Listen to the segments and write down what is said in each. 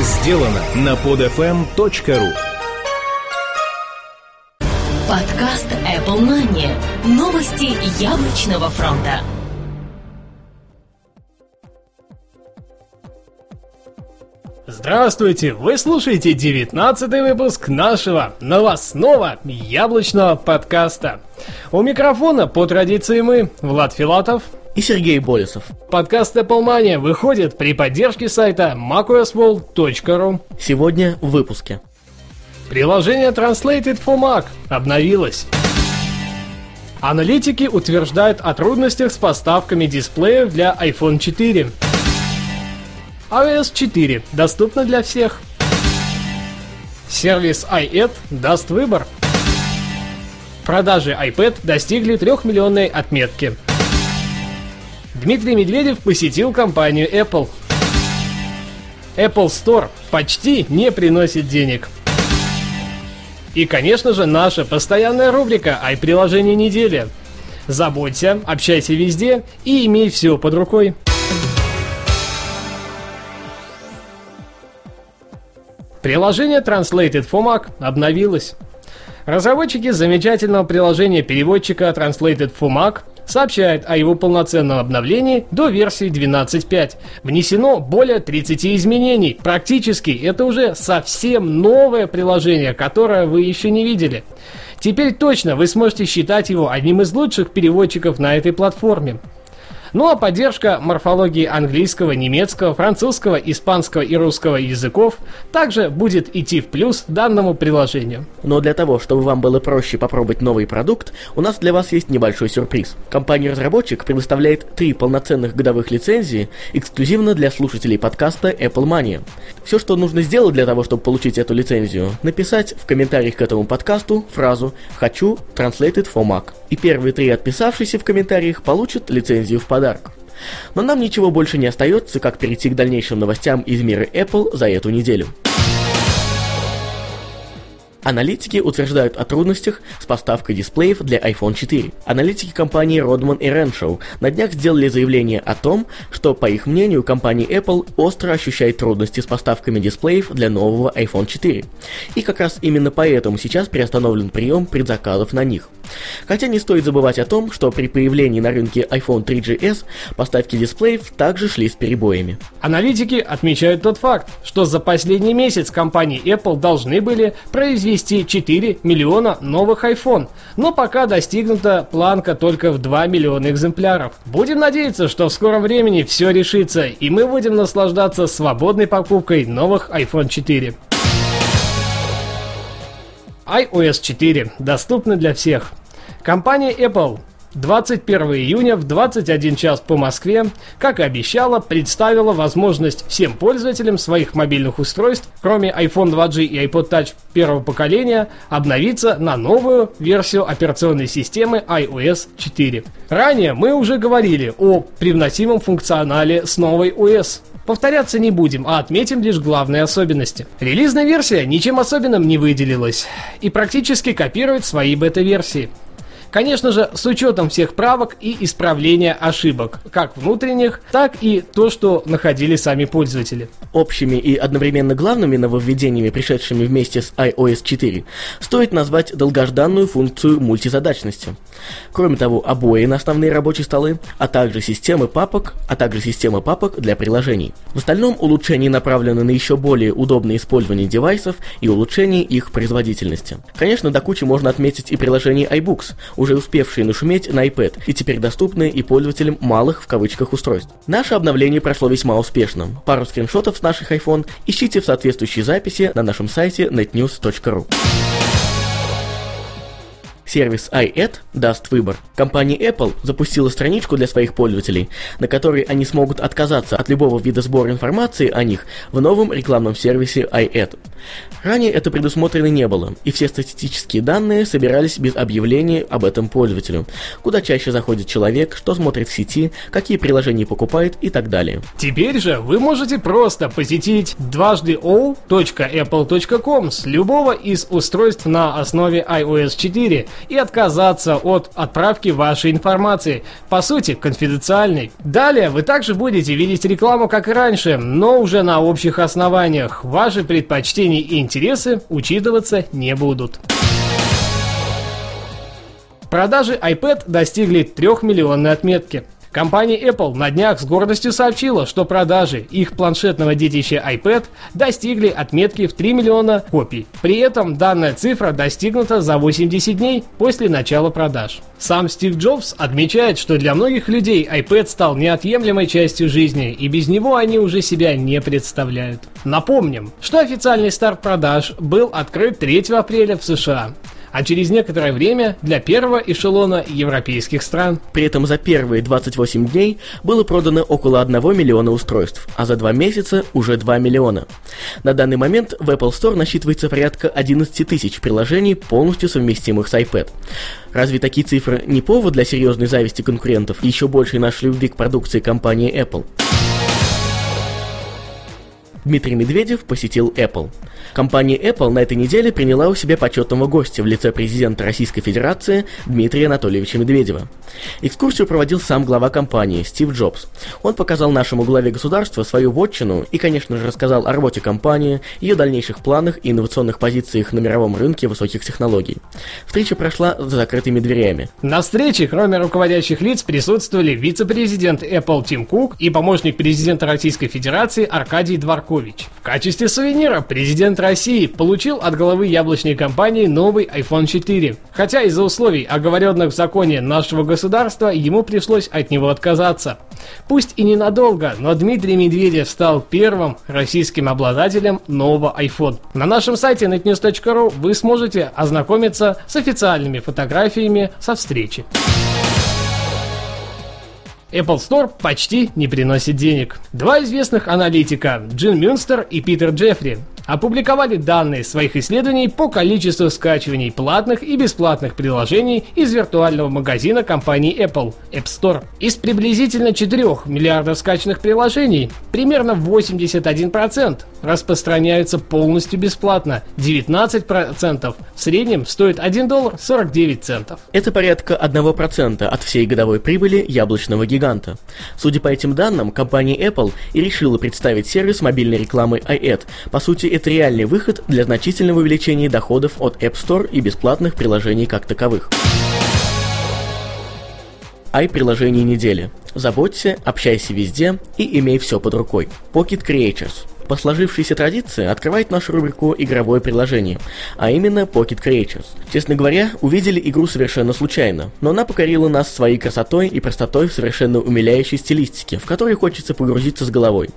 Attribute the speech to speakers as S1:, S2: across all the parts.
S1: сделано на podfm.ru
S2: Подкаст Apple Money. Новости яблочного фронта.
S3: Здравствуйте! Вы слушаете 19 выпуск нашего новостного яблочного подкаста. У микрофона по традиции мы, Влад Филатов
S4: и Сергей Болесов.
S3: Подкаст Apple Mania выходит при поддержке сайта macosworld.ru.
S4: Сегодня в выпуске.
S3: Приложение Translated for Mac обновилось. Аналитики утверждают о трудностях с поставками дисплеев для iPhone 4 iOS 4 доступна для всех. Сервис iEd даст выбор. Продажи iPad достигли 3-миллионной отметки. Дмитрий Медведев посетил компанию Apple. Apple Store почти не приносит денег. И, конечно же, наша постоянная рубрика «Ай-приложение недели». Заботься, общайся везде и имей все под рукой. Приложение Translated for Mac обновилось. Разработчики замечательного приложения переводчика Translated for Mac сообщают о его полноценном обновлении до версии 12.5. Внесено более 30 изменений. Практически это уже совсем новое приложение, которое вы еще не видели. Теперь точно вы сможете считать его одним из лучших переводчиков на этой платформе. Ну а поддержка морфологии английского, немецкого, французского, испанского и русского языков также будет идти в плюс данному приложению.
S4: Но для того, чтобы вам было проще попробовать новый продукт, у нас для вас есть небольшой сюрприз. Компания-разработчик предоставляет три полноценных годовых лицензии эксклюзивно для слушателей подкаста Apple Money. Все, что нужно сделать для того, чтобы получить эту лицензию, написать в комментариях к этому подкасту фразу «Хочу Translated for Mac». И первые три отписавшиеся в комментариях получат лицензию в подарок подарок. Но нам ничего больше не остается, как перейти к дальнейшим новостям из мира Apple за эту неделю. Аналитики утверждают о трудностях с поставкой дисплеев для iPhone 4. Аналитики компании Rodman и Renshaw на днях сделали заявление о том, что, по их мнению, компания Apple остро ощущает трудности с поставками дисплеев для нового iPhone 4. И как раз именно поэтому сейчас приостановлен прием предзаказов на них. Хотя не стоит забывать о том, что при появлении на рынке iPhone 3GS поставки дисплеев также шли с перебоями.
S3: Аналитики отмечают тот факт, что за последний месяц компании Apple должны были произвести произвести 4 миллиона новых iPhone, но пока достигнута планка только в 2 миллиона экземпляров. Будем надеяться, что в скором времени все решится, и мы будем наслаждаться свободной покупкой новых iPhone 4. iOS 4 доступна для всех. Компания Apple 21 июня в 21 час по Москве, как и обещала, представила возможность всем пользователям своих мобильных устройств, кроме iPhone 2G и iPod Touch первого поколения, обновиться на новую версию операционной системы iOS 4. Ранее мы уже говорили о привносимом функционале с новой OS. Повторяться не будем, а отметим лишь главные особенности. Релизная версия ничем особенным не выделилась и практически копирует свои бета-версии. Конечно же, с учетом всех правок и исправления ошибок, как внутренних, так и то, что находили сами пользователи.
S4: Общими и одновременно главными нововведениями, пришедшими вместе с iOS 4, стоит назвать долгожданную функцию мультизадачности. Кроме того, обои на основные рабочие столы, а также системы папок, а также системы папок для приложений. В остальном улучшения направлены на еще более удобное использование девайсов и улучшение их производительности. Конечно, до кучи можно отметить и приложение iBooks, уже успевшие нашуметь на iPad и теперь доступные и пользователям малых в кавычках устройств. Наше обновление прошло весьма успешно. Пару скриншотов с наших iPhone ищите в соответствующей записи на нашем сайте netnews.ru. Сервис iAd даст выбор. Компания Apple запустила страничку для своих пользователей, на которой они смогут отказаться от любого вида сбора информации о них в новом рекламном сервисе iAd. Ранее это предусмотрено не было, и все статистические данные собирались без объявления об этом пользователю, куда чаще заходит человек, что смотрит в сети, какие приложения покупает и так далее.
S3: Теперь же вы можете просто посетить дважды o.apple.com с любого из устройств на основе iOS 4 и отказаться от отправки вашей информации, по сути, конфиденциальной. Далее вы также будете видеть рекламу, как и раньше, но уже на общих основаниях. Ваши предпочтения и интересы учитываться не будут. Продажи iPad достигли 3 миллионной отметки. Компания Apple на днях с гордостью сообщила, что продажи их планшетного детища iPad достигли отметки в 3 миллиона копий. При этом данная цифра достигнута за 80 дней после начала продаж. Сам Стив Джобс отмечает, что для многих людей iPad стал неотъемлемой частью жизни, и без него они уже себя не представляют. Напомним, что официальный старт продаж был открыт 3 апреля в США а через некоторое время для первого эшелона европейских стран.
S4: При этом за первые 28 дней было продано около 1 миллиона устройств, а за 2 месяца уже 2 миллиона. На данный момент в Apple Store насчитывается порядка 11 тысяч приложений, полностью совместимых с iPad. Разве такие цифры не повод для серьезной зависти конкурентов и еще большей нашей любви к продукции компании Apple? Дмитрий Медведев посетил Apple. Компания Apple на этой неделе приняла у себя почетного гостя в лице президента Российской Федерации Дмитрия Анатольевича Медведева. Экскурсию проводил сам глава компании Стив Джобс. Он показал нашему главе государства свою вотчину и, конечно же, рассказал о работе компании, ее дальнейших планах и инновационных позициях на мировом рынке высоких технологий. Встреча прошла за закрытыми дверями.
S3: На встрече, кроме руководящих лиц, присутствовали вице-президент Apple Тим Кук и помощник президента Российской Федерации Аркадий Дворкович. В качестве сувенира президент России получил от главы яблочной компании новый iPhone 4. Хотя из-за условий, оговоренных в законе нашего государства, ему пришлось от него отказаться. Пусть и ненадолго, но Дмитрий Медведев стал первым российским обладателем нового iPhone. На нашем сайте netnews.ru вы сможете ознакомиться с официальными фотографиями со встречи. Apple Store почти не приносит денег. Два известных аналитика, Джин Мюнстер и Питер Джеффри, опубликовали данные своих исследований по количеству скачиваний платных и бесплатных приложений из виртуального магазина компании Apple App Store. Из приблизительно 4 миллиардов скачанных приложений примерно 81% распространяются полностью бесплатно, 19% в среднем стоит 1 доллар 49 центов.
S4: Это порядка 1% от всей годовой прибыли яблочного гиганта. Судя по этим данным, компания Apple и решила представить сервис мобильной рекламы iAd. По сути, это реальный выход для значительного увеличения доходов от App Store и бесплатных приложений как таковых. i-приложение недели. Заботься, общайся везде и имей все под рукой. Pocket Creators – по сложившейся традиции открывает нашу рубрику «Игровое приложение», а именно Pocket Creatures. Честно говоря, увидели игру совершенно случайно, но она покорила нас своей красотой и простотой в совершенно умиляющей стилистике, в которой хочется погрузиться с головой.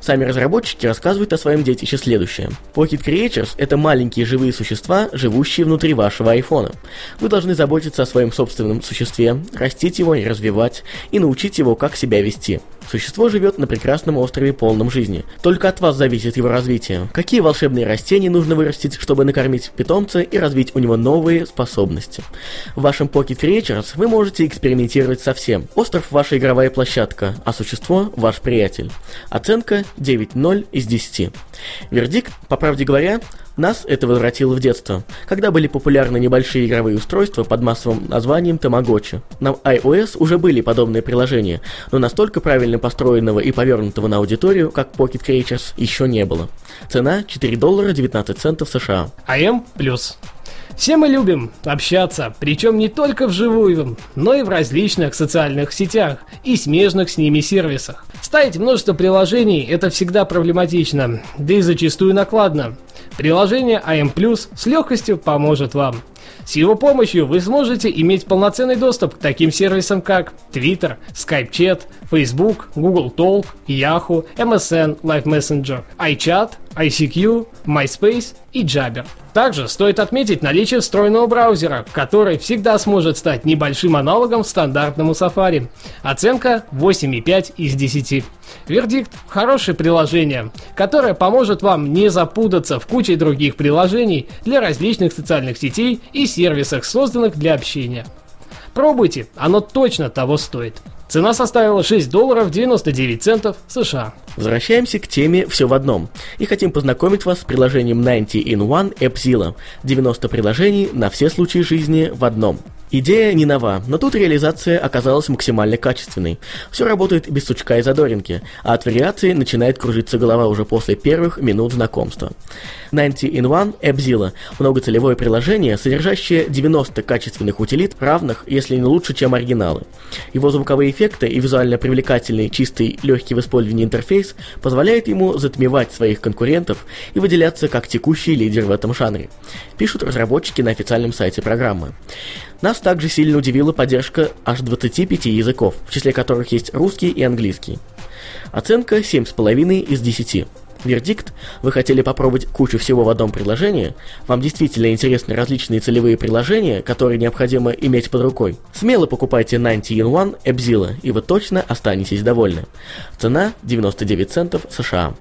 S4: Сами разработчики рассказывают о своем детище следующее. Pocket Creatures — это маленькие живые существа, живущие внутри вашего айфона. Вы должны заботиться о своем собственном существе, растить его и развивать, и научить его, как себя вести. Существо живет на прекрасном острове, полном жизни. Только от вас зависит его развитие. Какие волшебные растения нужно вырастить, чтобы накормить питомца и развить у него новые способности. В вашем Pocket Creatures вы можете экспериментировать со всем. Остров – ваша игровая площадка, а существо – ваш приятель. Оценка 9.0 из 10. Вердикт, по правде говоря, нас это возвратило в детство, когда были популярны небольшие игровые устройства под массовым названием Tamagotchi. На iOS уже были подобные приложения, но настолько правильно построенного и повернутого на аудиторию, как Pocket Creatures, еще не было. Цена 4 доллара 19 центов США.
S3: АМ плюс. Все мы любим общаться, причем не только вживую, но и в различных социальных сетях и смежных с ними сервисах. Ставить множество приложений – это всегда проблематично, да и зачастую накладно. Приложение AM с легкостью поможет вам. С его помощью вы сможете иметь полноценный доступ к таким сервисам, как Twitter, Skype Chat, Facebook, Google Talk, Yahoo, MSN, Live Messenger, iChat, ICQ, MySpace и Jabber. Также стоит отметить наличие встроенного браузера, который всегда сможет стать небольшим аналогом стандартному Safari. Оценка 8,5 из 10. Вердикт – хорошее приложение, которое поможет вам не запутаться в куче других приложений для различных социальных сетей и сервисах, созданных для общения. Пробуйте, оно точно того стоит. Цена составила 6 долларов 99 центов США.
S4: Возвращаемся к теме «Все в одном» и хотим познакомить вас с приложением 90 in One AppZilla. 90 приложений на все случаи жизни в одном. Идея не нова, но тут реализация оказалась максимально качественной. Все работает без сучка и задоринки, а от вариации начинает кружиться голова уже после первых минут знакомства. 90 in One AppZilla – многоцелевое приложение, содержащее 90 качественных утилит, равных, если не лучше, чем оригиналы. Его звуковые эффекты и визуально привлекательный, чистый, легкий в использовании интерфейс позволяет ему затмевать своих конкурентов и выделяться как текущий лидер в этом жанре. Пишут разработчики на официальном сайте программы. Нас также сильно удивила поддержка аж 25 языков, в числе которых есть русский и английский. Оценка 7,5 из 10. Вердикт? Вы хотели попробовать кучу всего в одном приложении? Вам действительно интересны различные целевые приложения, которые необходимо иметь под рукой? Смело покупайте 90 in One Эбзила, и вы точно останетесь довольны. Цена 99 центов США.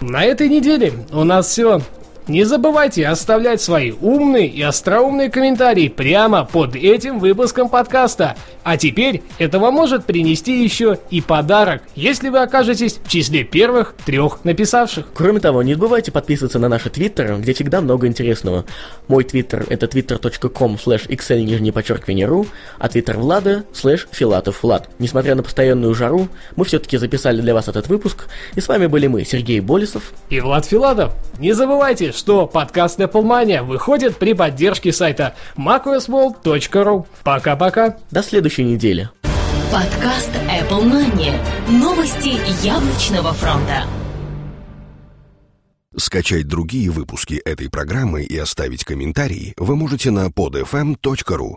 S3: На этой неделе у нас все. Не забывайте оставлять свои умные и остроумные комментарии прямо под этим выпуском подкаста. А теперь это вам может принести еще и подарок, если вы окажетесь в числе первых трех написавших.
S4: Кроме того, не забывайте подписываться на наши твиттеры, где всегда много интересного. Мой твиттер это twitter.com slash xl нижнее подчеркивание ру, а твиттер Влада slash филатов Влад. Несмотря на постоянную жару, мы все-таки записали для вас этот выпуск, и с вами были мы, Сергей Болесов
S3: и Влад Филатов. Не забывайте, что подкаст Apple Mania выходит при поддержке сайта macosworld.ru. Пока-пока.
S4: До следующей недели.
S2: Подкаст Apple Mania. Новости яблочного фронта.
S5: Скачать другие выпуски этой программы и оставить комментарии вы можете на podfm.ru.